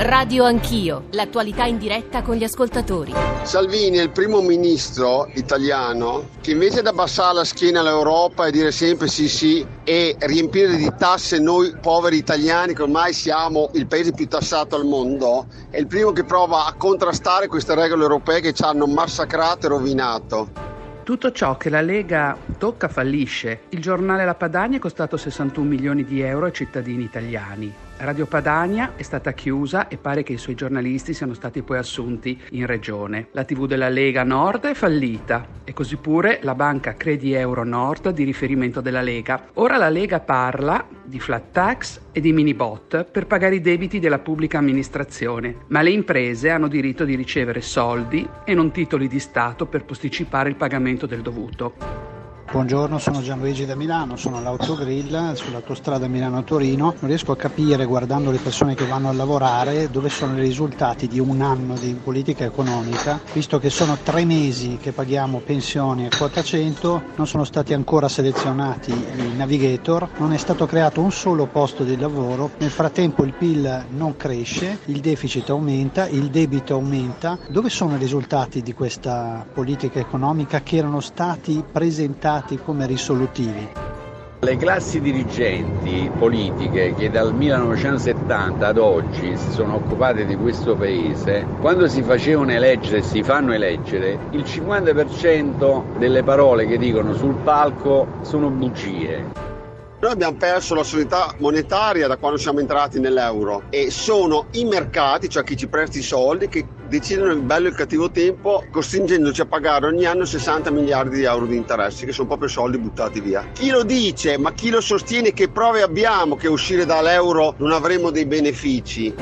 Radio Anch'io, l'attualità in diretta con gli ascoltatori. Salvini è il primo ministro italiano che invece di abbassare la schiena all'Europa e dire sempre sì sì e riempire di tasse noi poveri italiani che ormai siamo il paese più tassato al mondo, è il primo che prova a contrastare queste regole europee che ci hanno massacrato e rovinato. Tutto ciò che la Lega tocca fallisce. Il giornale La Padania è costato 61 milioni di euro ai cittadini italiani. Radio Padania è stata chiusa e pare che i suoi giornalisti siano stati poi assunti in regione. La TV della Lega Nord è fallita e così pure la banca Credi Euro Nord di riferimento della Lega. Ora la Lega parla di flat tax e di mini bot per pagare i debiti della pubblica amministrazione, ma le imprese hanno diritto di ricevere soldi e non titoli di Stato per posticipare il pagamento del dovuto. Buongiorno, sono Gianluigi da Milano, sono all'autogrill sull'autostrada Milano-Torino. Non riesco a capire, guardando le persone che vanno a lavorare, dove sono i risultati di un anno di politica economica, visto che sono tre mesi che paghiamo pensioni a quota 100, non sono stati ancora selezionati i navigator, non è stato creato un solo posto di lavoro, nel frattempo il PIL non cresce, il deficit aumenta, il debito aumenta. Dove sono i risultati di questa politica economica che erano stati presentati? Come risolutivi. Le classi dirigenti politiche che dal 1970 ad oggi si sono occupate di questo paese, quando si facevano eleggere e si fanno eleggere, il 50% delle parole che dicono sul palco sono bugie. Noi abbiamo perso la solidità monetaria da quando siamo entrati nell'euro e sono i mercati, cioè chi ci presta i soldi, che decidono il bello e il cattivo tempo, costringendoci a pagare ogni anno 60 miliardi di euro di interessi, che sono proprio soldi buttati via. Chi lo dice, ma chi lo sostiene, che prove abbiamo che uscire dall'euro non avremo dei benefici?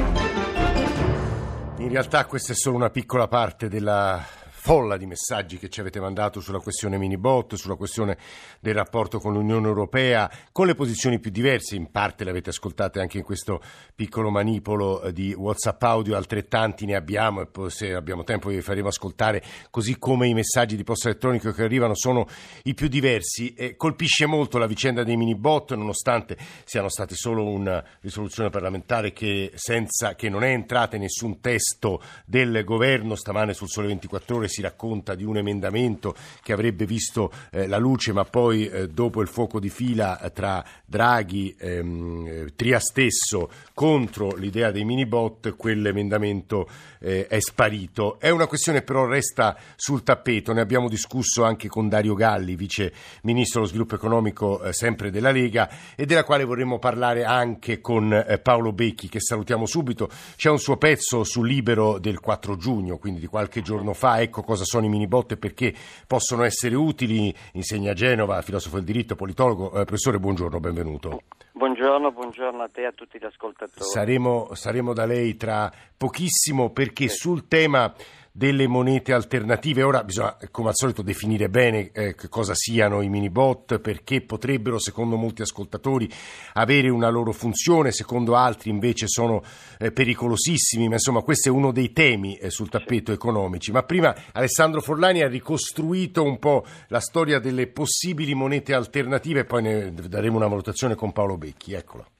In realtà questa è solo una piccola parte della folla di messaggi che ci avete mandato sulla questione minibot, sulla questione del rapporto con l'Unione Europea, con le posizioni più diverse, in parte le avete ascoltate anche in questo piccolo manipolo eh, di WhatsApp audio, altrettanti ne abbiamo e poi se abbiamo tempo vi faremo ascoltare, così come i messaggi di posta elettronico che arrivano sono i più diversi. E colpisce molto la vicenda dei minibot, nonostante siano state solo una risoluzione parlamentare che, senza, che non è entrata in nessun testo del governo, stamane sul Sole 24 Ore si racconta di un emendamento che avrebbe visto eh, la luce, ma poi eh, dopo il fuoco di fila eh, tra Draghi, ehm, Tria stesso contro l'idea dei mini bot, quell'emendamento eh, è sparito. È una questione però resta sul tappeto, ne abbiamo discusso anche con Dario Galli, vice ministro dello sviluppo economico eh, sempre della Lega e della quale vorremmo parlare anche con eh, Paolo Becchi che salutiamo subito. C'è un suo pezzo sul Libero del 4 giugno, quindi di qualche giorno fa, ecco cosa sono i minibot e perché possono essere utili. Insegna a Genova, filosofo del diritto, politologo. Eh, professore, buongiorno, benvenuto. Buongiorno, buongiorno a te e a tutti gli ascoltatori. Saremo, saremo da lei tra pochissimo perché sì. sul tema delle monete alternative. Ora bisogna, come al solito, definire bene eh, cosa siano i mini bot, perché potrebbero, secondo molti ascoltatori, avere una loro funzione, secondo altri invece sono eh, pericolosissimi, ma insomma questo è uno dei temi eh, sul tappeto economici. Ma prima Alessandro Forlani ha ricostruito un po' la storia delle possibili monete alternative e poi ne daremo una valutazione con Paolo Becchi. Eccolo.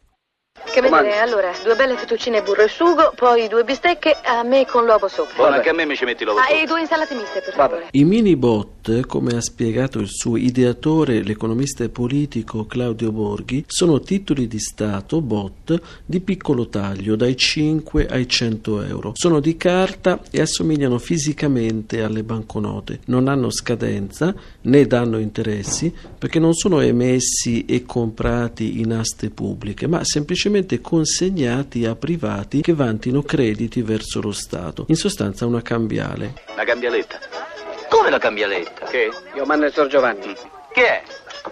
Che vedere, allora, due belle fettuccine burro e sugo, poi due bistecche, a me con l'uovo sopra. Buono, anche a me mi ci metti l'uovo ah, sopra. e due insalate miste, per favore. I mini bot, come ha spiegato il suo ideatore, l'economista e politico Claudio Borghi, sono titoli di Stato bot di piccolo taglio, dai 5 ai 100 euro. Sono di carta e assomigliano fisicamente alle banconote. Non hanno scadenza né danno interessi perché non sono emessi e comprati in aste pubbliche, ma semplicemente semplicemente consegnati a privati che vantino crediti verso lo Stato. In sostanza una cambiale. Una cambialetta? Come una cambialetta? Che? Io mando il Sor Giovanni. Che è?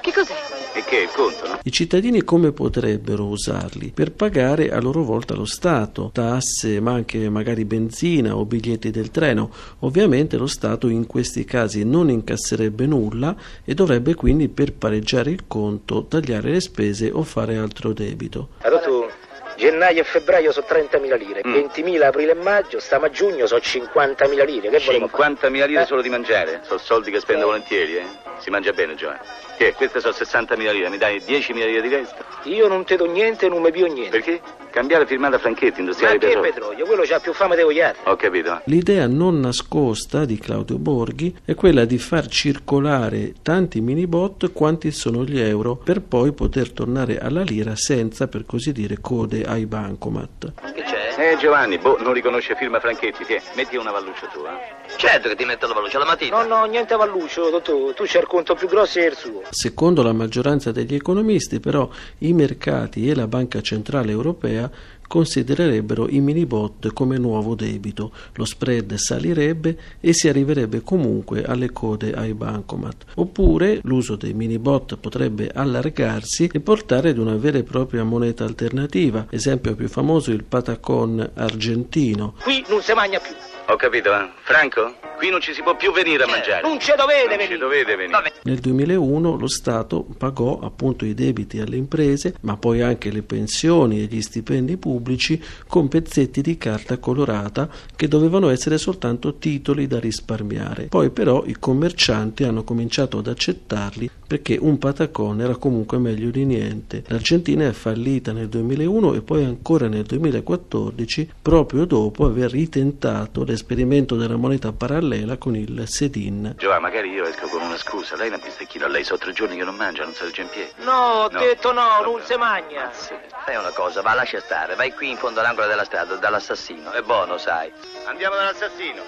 Che cos'è? E che? Il conto, no? I cittadini come potrebbero usarli? Per pagare a loro volta lo Stato, tasse, ma anche magari benzina o biglietti del treno. Ovviamente lo Stato in questi casi non incasserebbe nulla e dovrebbe quindi per pareggiare il conto tagliare le spese o fare altro debito. Allora tu gennaio e febbraio sono 30.000 lire, Mm. 20.000 aprile e maggio, stiamo a giugno sono 50.000 lire. Che volevo fare? 50.000 lire Eh? solo di mangiare. Sono soldi che spendo volentieri, eh. Si mangia bene, Giovanni. Che? Queste sono 60.000 lire, mi dai 10.000 lire di resto? Io non te do niente, non mi pio niente. Perché? Cambiare firmata Franchetti, Ma industriale che petrolio. petrolio? Quello c'ha più fame dei vogliati. Ho capito. L'idea non nascosta di Claudio Borghi è quella di far circolare tanti minibot quanti sono gli euro per poi poter tornare alla lira senza, per così dire, code ai bancomat. Che c'è? Eh, Giovanni, boh, non riconosce firma Franchetti. Tiè, metti una valluccia tua. Certo che ti metto la valuce alla mattina. No, no, niente Valluccio, dottor, tu c'è il conto più grosso e il suo. Secondo la maggioranza degli economisti, però, i mercati e la Banca Centrale Europea considererebbero i minibot come nuovo debito, lo spread salirebbe e si arriverebbe comunque alle code ai bancomat. Oppure l'uso dei minibot potrebbe allargarsi e portare ad una vera e propria moneta alternativa, esempio più famoso il patacon argentino. Qui non si mangia più. Ho capito, eh. Franco? Qui non ci si può più venire a mangiare. Non ci dovete Non venire. ci dovete venire. Nel 2001 lo Stato pagò appunto i debiti alle imprese, ma poi anche le pensioni e gli stipendi pubblici con pezzetti di carta colorata che dovevano essere soltanto titoli da risparmiare. Poi però i commercianti hanno cominciato ad accettarli perché un patacon era comunque meglio di niente. L'Argentina è fallita nel 2001 e poi ancora nel 2014 proprio dopo aver ritentato l'esperimento della moneta parallela con il Sedin. Giovanni, magari io esco con una scusa. Lei ne ha bistecchino a lei. Sono tre giorni che non mangia, non sa il piedi. No, ho No. detto no, non si mangia. Fai una cosa, va, lascia stare. Vai qui in fondo all'angolo della strada, dall'assassino. È buono, sai. Andiamo dall'assassino.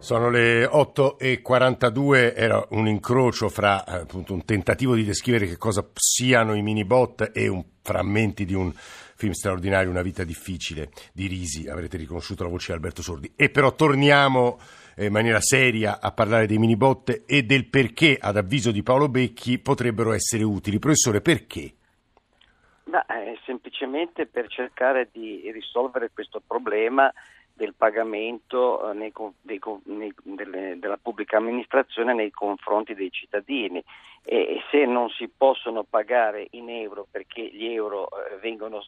Sono le 8 e 42, era un incrocio fra eh, appunto un tentativo di descrivere che cosa siano i minibot e un frammenti di un film straordinario, Una vita difficile di Risi, avrete riconosciuto la voce di Alberto Sordi. E però torniamo eh, in maniera seria a parlare dei minibot e del perché, ad avviso di Paolo Becchi, potrebbero essere utili. Professore, perché? Ma, eh, semplicemente per cercare di risolvere questo problema del pagamento eh, nei dei nei- delle- della pubblica amministrazione nei confronti dei cittadini e, e se non si possono pagare in euro perché gli euro eh, vengono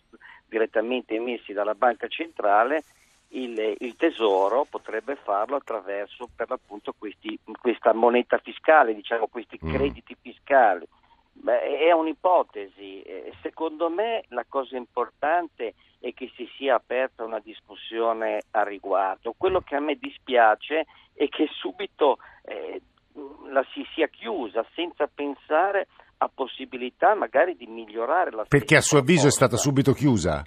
direttamente emessi dalla banca centrale il, il tesoro potrebbe farlo attraverso per l'appunto questi- questa moneta fiscale, diciamo questi Mm. crediti fiscali. Beh, è un'ipotesi, Eh, secondo me la cosa importante è che si sia aperta una discussione a riguardo. Quello che a me dispiace è che subito eh, la si sia chiusa senza pensare a possibilità magari di migliorare la Perché a suo avviso è stata subito chiusa?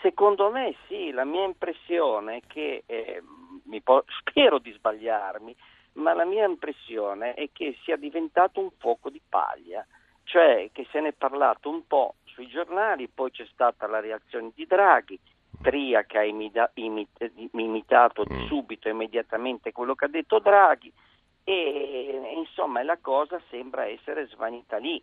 Secondo me sì, la mia impressione è che, eh, mi po- spero di sbagliarmi, ma la mia impressione è che sia diventato un fuoco di paglia, cioè che se ne è parlato un po' sui giornali, poi c'è stata la reazione di Draghi, Tria che ha imita- imit- imitato Mm. subito, immediatamente quello che ha detto Draghi e insomma la cosa sembra essere svanita lì,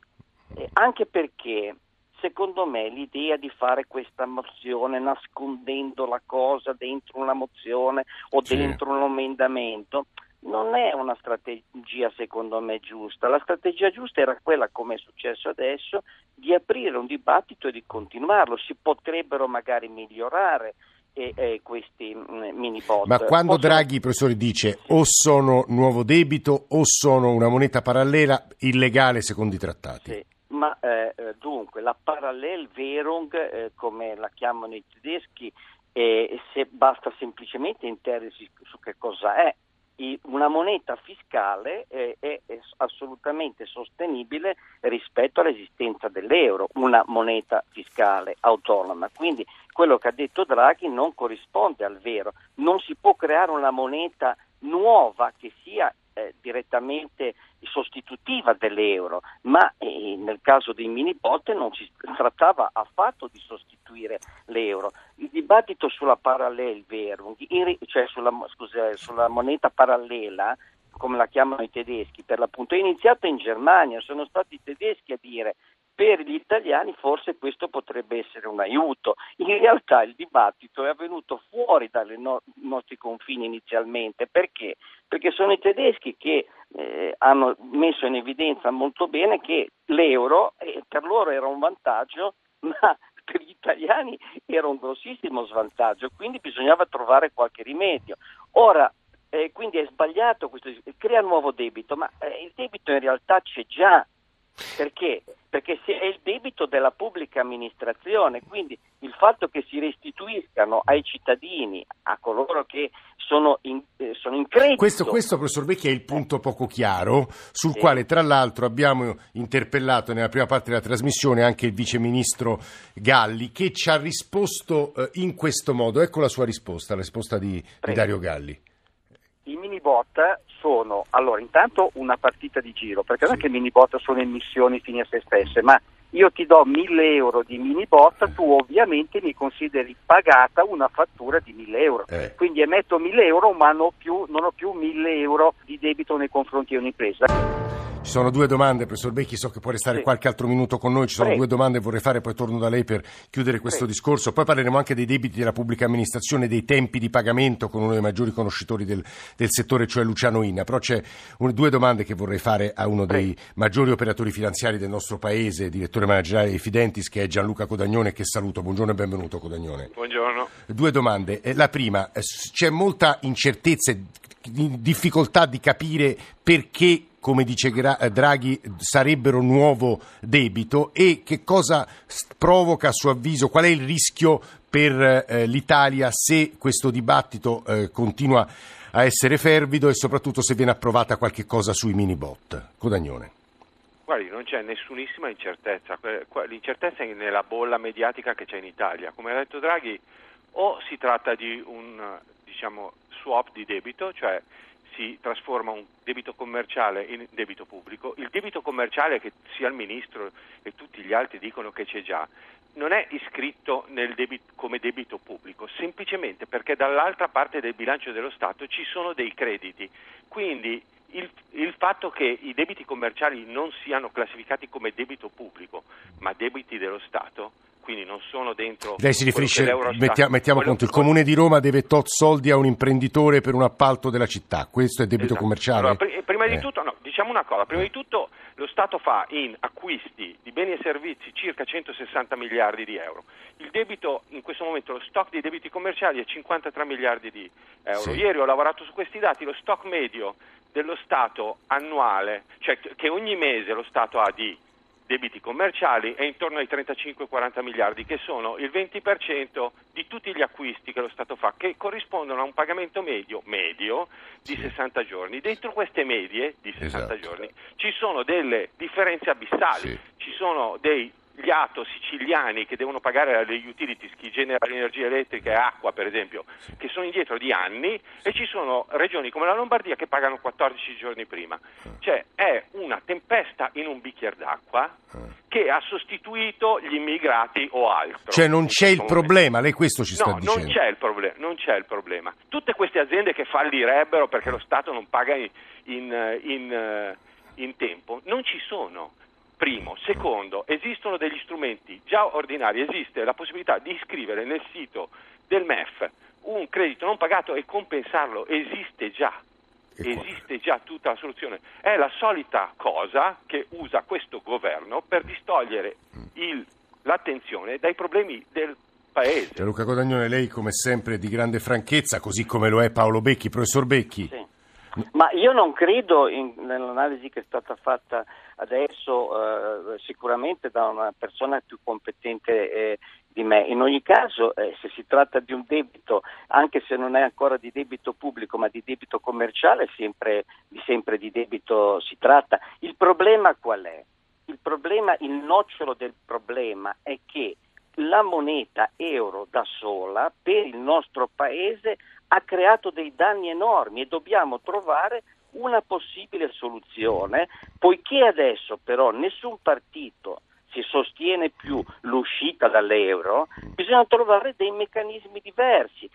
Eh, anche perché secondo me l'idea di fare questa mozione nascondendo la cosa dentro una mozione o Sì. dentro un emendamento non è una strategia secondo me giusta. La strategia giusta era quella, come è successo adesso, di aprire un dibattito e di continuarlo. Si potrebbero magari migliorare eh, eh, questi mm, mini bot. Ma quando Possono- Draghi, professore, dice o sono nuovo debito o sono una moneta parallela illegale secondo i trattati. Sì, ma eh, eh, dunque la Parallelwährung, eh, come la chiamano i tedeschi, eh, se basta semplicemente intendersi su che cosa è. Una moneta fiscale eh, è, è assolutamente sostenibile rispetto all'esistenza dell'euro, una moneta fiscale autonoma. Quindi quello che ha detto Draghi non corrisponde al vero. Non si può creare una moneta nuova che sia eh, direttamente sostitutiva dell'euro, ma eh, nel caso dei mini bot non si trattava affatto di sostituire l'euro. Il dibattito sulla Parallelwährung, cioè sulla, scusa, sulla moneta parallela, come la chiamano i tedeschi, per l'appunto, è iniziato in Germania, sono stati i tedeschi a dire per gli italiani forse questo potrebbe essere un aiuto. In realtà il dibattito è avvenuto fuori dai no- nostri confini inizialmente, perché? Perché sono i tedeschi che eh, hanno messo in evidenza molto bene che l'euro eh, per loro era un vantaggio, ma per gli italiani era un grossissimo svantaggio, quindi bisognava trovare qualche rimedio. Ora, eh, quindi è sbagliato questo, crea nuovo debito, ma eh, il debito in realtà c'è già. Perché? Perché è il debito della pubblica amministrazione, quindi il fatto che si restituiscano ai cittadini, a coloro che sono in, eh, sono in credito. Questo, questo, professor Vecchi, è il punto poco chiaro, sul sì. quale tra l'altro abbiamo interpellato nella prima parte della trasmissione anche il viceministro Galli, che ci ha risposto eh, in questo modo. Ecco la sua risposta, la risposta di, di Dario Galli. I mini bot sono, allora, intanto una partita di giro, perché non è che i mini bot sono emissioni fini a se stesse, ma io ti do 1000 euro di mini bot, tu ovviamente mi consideri pagata una fattura di 1000 euro. Eh. Quindi emetto 1000 euro ma non ho, più, non ho più 1000 euro di debito nei confronti di un'impresa. Ci sono due domande, professor Becchi, so che può restare sì. qualche altro minuto con noi, ci sono Prego. due domande che vorrei fare, poi torno da lei per chiudere questo Prego. discorso. Poi parleremo anche dei debiti della pubblica amministrazione, dei tempi di pagamento con uno dei maggiori conoscitori del, del settore, cioè Luciano Inna. Però c'è un, due domande che vorrei fare a uno dei maggiori operatori finanziari del nostro paese, direttore manageriale di Fidentis, che è Gianluca Codagnone, che saluto. Buongiorno e benvenuto Codagnone. Buongiorno. Due domande. Eh, la prima, eh, c'è molta incertezza e difficoltà di capire perché come dice eh, Draghi, sarebbero nuovo debito e che cosa provoca a suo avviso, qual è il rischio per eh, l'Italia se questo dibattito eh, continua a essere fervido e soprattutto se viene approvata qualche cosa sui mini bot. Codagnone. Guardi, non c'è nessunissima incertezza, l'incertezza è nella bolla mediatica che c'è in Italia. Come ha detto Draghi, o si tratta di un diciamo, swap di debito, cioè si trasforma un debito commerciale in debito pubblico, il debito commerciale che sia il Ministro e tutti gli altri dicono che c'è già, non è iscritto debito, come debito pubblico, semplicemente perché dall'altra parte del bilancio dello Stato ci sono dei crediti. Quindi il, il, fatto che i debiti commerciali non siano classificati come debito pubblico, ma debiti dello Stato, quindi non sono dentro. Lei si riferisce, mettia, mettiamo conto, il Comune di Roma deve tot soldi a un imprenditore per un appalto della città, questo è debito esatto. commerciale? Allora, pr- prima eh. di tutto, no, diciamo una cosa, prima di tutto lo Stato fa in acquisti di beni e servizi circa 160 miliardi di euro. Il debito, in questo momento, lo stock di debiti commerciali è 53 miliardi di euro. Sì. Ieri ho lavorato su questi dati, lo stock medio dello Stato annuale, cioè che ogni mese lo Stato ha di debiti commerciali è intorno ai 35-40 miliardi, che sono il 20% di tutti gli acquisti che lo Stato fa, che corrispondono a un pagamento medio, medio di sì. 60 giorni. Dentro queste medie di 60 esatto. giorni ci sono delle differenze abissali, sì. ci sono dei gli ATO siciliani che devono pagare le utilities, chi genera l'energia elettrica e acqua per esempio, che sono indietro di anni e ci sono regioni come la Lombardia che pagano 14 giorni prima. Cioè è una tempesta in un bicchiere d'acqua che ha sostituito gli immigrati o altro. Cioè non c'è il problema, lei questo ci sta no, dicendo? Non c'è, il problema, non c'è il problema. Tutte queste aziende che fallirebbero perché lo Stato non paga in, in, in, in tempo, non ci sono Primo. Secondo, esistono degli strumenti già ordinari, esiste la possibilità di iscrivere nel sito del MEF un credito non pagato e compensarlo, esiste già. Esiste già tutta la soluzione. È la solita cosa che usa questo governo per distogliere il, l'attenzione dai problemi del paese. Luca Codagnone, lei come sempre di grande franchezza, così come lo è Paolo Becchi, professor Becchi. Sì. Ma io non credo in, nell'analisi che è stata fatta adesso, eh, sicuramente da una persona più competente eh, di me. In ogni caso, eh, se si tratta di un debito, anche se non è ancora di debito pubblico, ma di debito commerciale, sempre, sempre di debito si tratta. Il problema qual è? Il problema, il nocciolo del problema è che la moneta euro da sola per il nostro paese ha creato dei danni enormi e dobbiamo trovare una possibile soluzione, poiché adesso però nessun partito si sostiene più l'uscita dall'euro, bisogna trovare dei meccanismi diversi.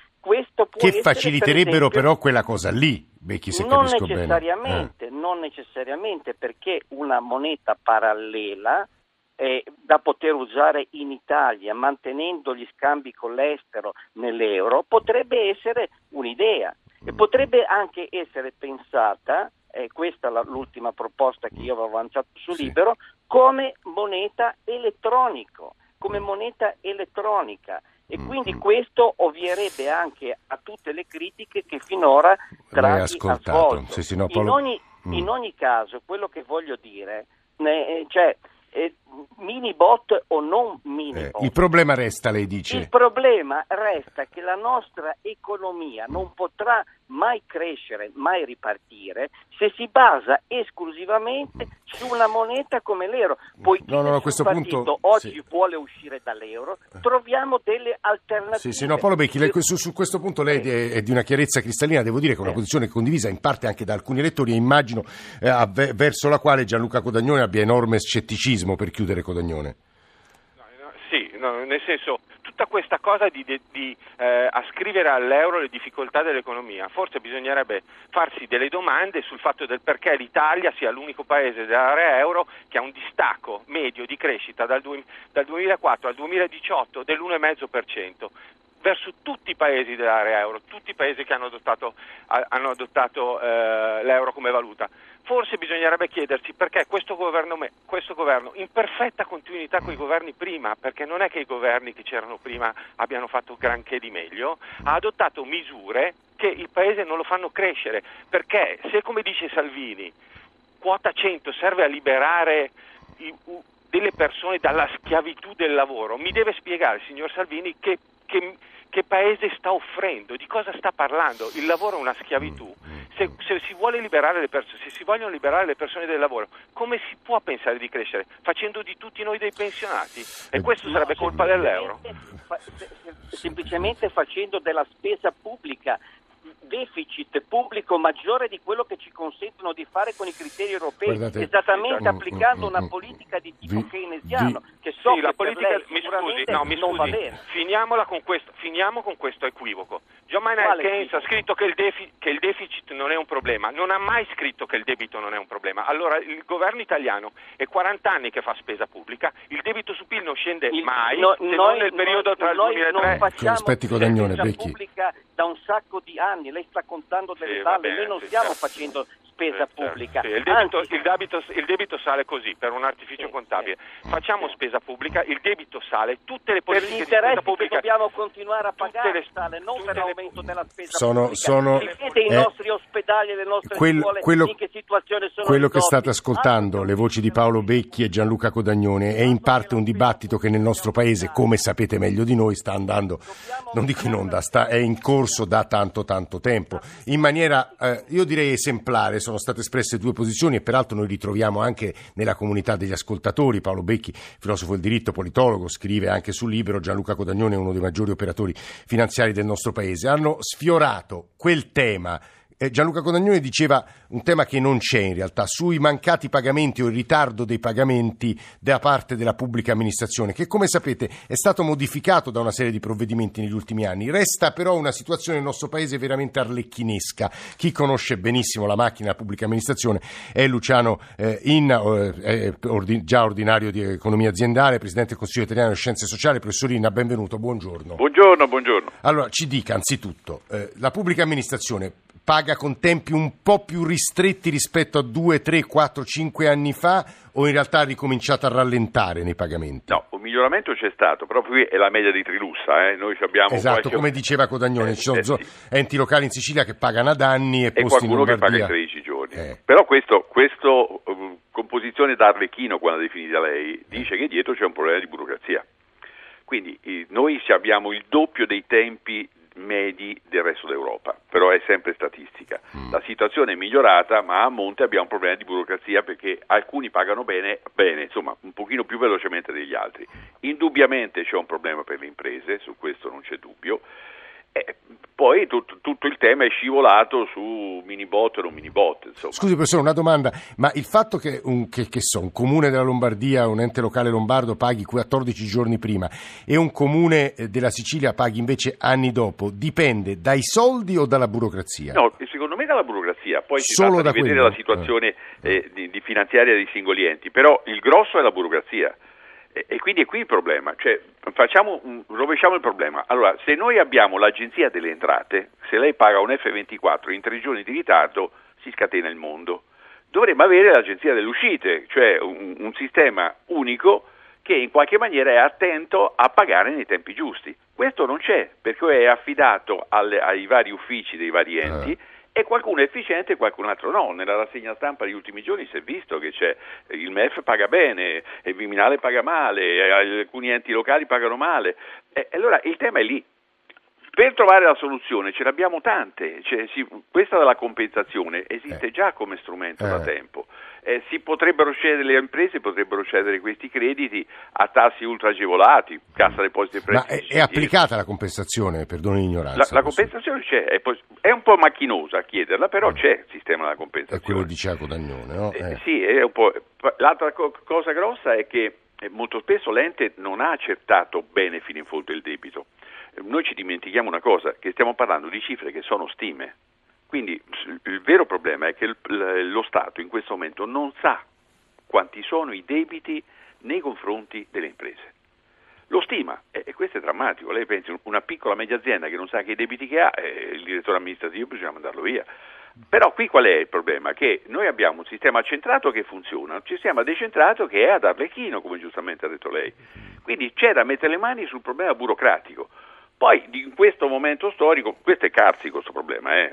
che faciliterebbero esempio, però quella cosa lì, Becchi, se non capisco necessariamente, bene. Eh. Non necessariamente, perché una moneta parallela eh, da poter usare in Italia mantenendo gli scambi con l'estero nell'euro potrebbe essere un'idea e potrebbe anche essere pensata, eh, questa è l'ultima proposta che io avevo avanzato su Libero, come moneta elettronico come moneta elettronica e quindi questo ovvierebbe anche a tutte le critiche che finora Draghi ha svolto. Sì, sì, no, in, Paolo- ogni, Mm. in ogni caso, quello che voglio dire, eh, cioè, eh, mini bot o non mini Eh, bot, il problema resta, lei il dice. problema resta che la nostra economia non potrà mai crescere, mai ripartire se si basa esclusivamente su una moneta come l'euro. Poiché No, no, no, questo punto, oggi sì. vuole uscire dall'euro, troviamo delle alternative. Sì, sì, no, Paolo Becchi, lei- su, su questo punto lei è, è di una chiarezza cristallina, devo dire che è una posizione condivisa in parte anche da alcuni elettori e immagino eh, avve- verso la quale Gianluca Codagnone abbia enorme scetticismo per chiudere Codagnone. Sì, no, nel senso, tutta questa cosa di, di- di, eh, ascrivere all'euro le difficoltà dell'economia, forse bisognerebbe farsi delle domande sul fatto del perché l'Italia sia l'unico paese dell'area euro che ha un distacco medio di crescita dal, due- dal 2004 al 2018 dell'1,5% verso tutti i paesi dell'area euro, tutti i paesi che hanno adottato, ha- hanno adottato, eh, l'euro come valuta. Forse bisognerebbe chiedersi perché questo governo, questo governo, in perfetta continuità con i governi prima, perché non è che i governi che c'erano prima abbiano fatto granché di meglio, ha adottato misure che il paese non lo fanno crescere, perché se come dice Salvini quota 100 serve a liberare i- u- delle persone dalla schiavitù del lavoro, mi deve spiegare, signor Salvini, che, che- che paese sta offrendo, di cosa sta parlando. Il lavoro è una schiavitù. Se, se si vuole liberare le persone, se si vogliono liberare le persone del lavoro, come si può pensare di crescere? Facendo di tutti noi dei pensionati? E questo sarebbe colpa dell'euro. Semplicemente facendo della spesa pubblica deficit pubblico maggiore di quello che ci consentono di fare con i criteri europei, Guardate- esattamente Mm, applicando mm, una mm, politica di tipo vi- keynesiano, vi- che so Sì, la che politica, lei mi scusi, no, mi non va scusi, bene. finiamola con questo, finiamo con questo equivoco. John Maynard Quale Keynes ha scritto che il, defi- che il deficit non è un problema, non ha mai scritto che il debito non è un problema. Allora il governo italiano è 40 anni che fa spesa pubblica, il debito su PIL non scende Il- mai, no- se noi- non nel periodo noi- tra il noi 2003 non facciamo Aspetti Codagnone, Becchi. pubblica da un sacco di anni, lei sta contando delle Sì, bene, noi non sì, stiamo certo. facendo spesa Sì, certo, pubblica. sì. Il, debito, Anzi, il debito- il debito sale così per un artificio Sì, contabile. sì, Facciamo sì. spesa pubblica, il debito sale, tutte le per politiche gli di spesa pubblica dobbiamo continuare a pagare, le- sale, non per le- l'aumento della spesa Sono- pubblica. sono- i eh, nostri ospedali e le nostre quello- scuole quello- in che situazione sono Quello che state ascoltando, le voci di Paolo Becchi e Gianluca Codagnone, è in parte un dibattito che nel nostro paese, come sapete meglio di noi, sta andando, non dico in onda, sta- è in corso da tanto tanto tempo. In maniera, eh, io direi esemplare, sono state espresse due posizioni e peraltro noi ritroviamo anche nella comunità degli ascoltatori. Paolo Becchi, filosofo del diritto, politologo, scrive anche sul libro, Gianluca Codagnone è uno dei maggiori operatori finanziari del nostro paese. Hanno sfiorato quel tema Gianluca Codagnone diceva un tema che non c'è in realtà, sui mancati pagamenti o il ritardo dei pagamenti da parte della pubblica amministrazione, che come sapete è stato modificato da una serie di provvedimenti negli ultimi anni. Resta però una situazione nel nostro paese veramente arlecchinesca. Chi conosce benissimo la macchina della pubblica amministrazione è Luciano eh, Inna, eh, ordi- già ordinario di economia aziendale, presidente del Consiglio italiano di scienze sociali. Professor Inna, benvenuto, buongiorno. Buongiorno, buongiorno. Allora, ci dica anzitutto, eh, la pubblica amministrazione paga con tempi un po' più ristretti rispetto a 2, 3, 4, 5 anni fa o in realtà ha ricominciato a rallentare nei pagamenti? No, un miglioramento c'è stato, però qui è la media di Trilussa, eh. noi abbiamo Esatto, qualche- come diceva Codagnone, ci sono Eh, zo- sì. enti locali in Sicilia che pagano ad anni e, e posti in qualcuno che paga in Lombardia. 13 giorni. Eh. Però questo, questo eh, composizione d'Arlecchino, quando l'ha definita lei, dice che dietro c'è un problema di burocrazia. Quindi eh, noi abbiamo il doppio dei tempi medi del resto d'Europa, però è sempre statistica. La situazione è migliorata, ma a monte abbiamo un problema di burocrazia perché alcuni pagano bene, bene, insomma, un pochino più velocemente degli altri. Indubbiamente c'è un problema per le imprese, su questo non c'è dubbio. E poi tut- tutto il tema è scivolato su mini bot e non mini bot, insomma. Scusi professore, una domanda, ma il fatto che un, che, che so, un comune della Lombardia, un ente locale lombardo paghi 14 giorni prima e un comune eh, della Sicilia paghi invece anni dopo, dipende dai soldi o dalla burocrazia? No, secondo me dalla burocrazia, poi si Solo tratta di vedere quello? la situazione eh, di, di finanziaria dei singoli enti, però il grosso è la burocrazia. E, quindi è qui il problema, cioè facciamo rovesciamo il problema. Allora, se noi abbiamo l'agenzia delle entrate, se lei paga un F24 in tre giorni di ritardo, si scatena il mondo. Dovremmo avere l'agenzia delle uscite, cioè un, un sistema unico che in qualche maniera è attento a pagare nei tempi giusti. Questo non c'è, perché è affidato alle, ai vari uffici dei vari enti. Eh e qualcuno è efficiente e qualcun altro no. Nella rassegna stampa degli ultimi giorni si è visto che c'è il MEF paga bene, il Viminale paga male, alcuni enti locali pagano male. E allora il tema è lì. Per trovare la soluzione ce ne abbiamo tante, cioè, si, questa della compensazione esiste eh. già come strumento eh. da tempo eh, si potrebbero cedere, le imprese potrebbero cedere questi crediti a tassi ultra agevolati, cassa depositi e prestiti. Ma è, è applicata la compensazione, perdoni l'ignoranza? La, la compensazione c'è, è, è, un po' macchinosa a chiederla, però c'è il sistema della compensazione. È quello di Ciaco Dagnone, no? Eh, eh. Sì. L'altra co- cosa grossa è che eh, molto spesso l'ente non ha accertato bene fino in fondo il debito. Noi ci dimentichiamo una cosa, che stiamo parlando di cifre che sono stime. Quindi il vero problema è che lo Stato in questo momento non sa quanti sono i debiti nei confronti delle imprese. Lo stima e questo è drammatico. Lei pensa una piccola media azienda che non sa che debiti che ha, eh, il direttore amministrativo bisogna mandarlo via. Però qui qual è il problema? Che noi abbiamo un sistema centrato che funziona, un sistema decentrato che è ad Arlecchino, come giustamente ha detto lei. Quindi c'è da mettere le mani sul problema burocratico. Poi in questo momento storico, questo è carsico questo problema, eh?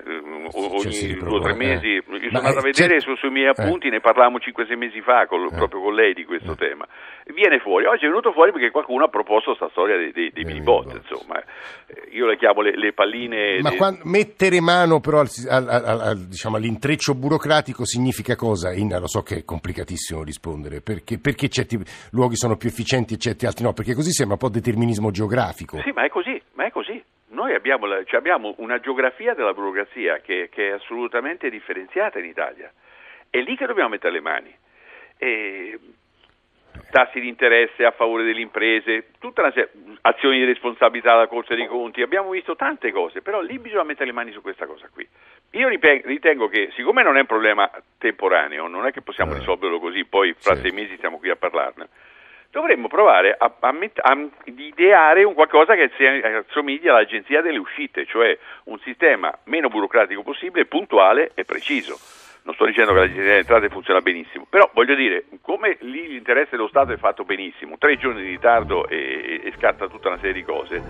ogni due o tre mesi, eh. io sono andato a vedere su, sui miei appunti, eh. ne parlavamo 5-6 mesi fa col, eh. proprio con lei di questo eh. tema, viene fuori, oggi è venuto fuori perché qualcuno ha proposto questa storia dei, dei, dei minibot, insomma, eh, io le chiamo le, le palline... Ma dei... quando, mettere mano però al, al, al, diciamo, all'intreccio burocratico significa cosa? Inna, lo so che è complicatissimo rispondere, perché, perché certi luoghi sono più efficienti e certi altri no, perché così sembra un po' determinismo geografico. Sì, ma è così ma è così. Noi abbiamo, cioè abbiamo una geografia della burocrazia che, che, è assolutamente differenziata in Italia. È lì che dobbiamo mettere le mani. E tassi di interesse a favore delle imprese, tutta una serie, azioni di responsabilità della Corte dei Conti, abbiamo visto tante cose, però lì bisogna mettere le mani su questa cosa qui. Io ritengo che, siccome non è un problema temporaneo, non è che possiamo eh. risolverlo così, poi fra sì. sei mesi stiamo qui a parlarne, dovremmo provare a, a, a, ideare un qualcosa che assomiglia all'agenzia delle uscite, cioè un sistema meno burocratico possibile, puntuale e preciso. Non sto dicendo che l'agenzia delle entrate funziona benissimo, però voglio dire, come lì l'interesse dello Stato è fatto benissimo, tre giorni di ritardo e, e scatta tutta una serie di cose,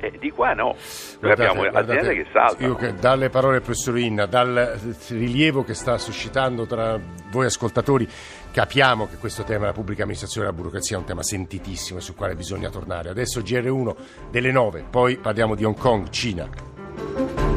eh. Eh, di qua no, noi abbiamo aziende che saltano. Io dalle parole del professor Inna, dal rilievo che sta suscitando tra voi ascoltatori, Capiamo che questo tema della pubblica amministrazione e della burocrazia è un tema sentitissimo e sul quale bisogna tornare. Adesso GR1 delle 9, poi parliamo di Hong Kong, Cina.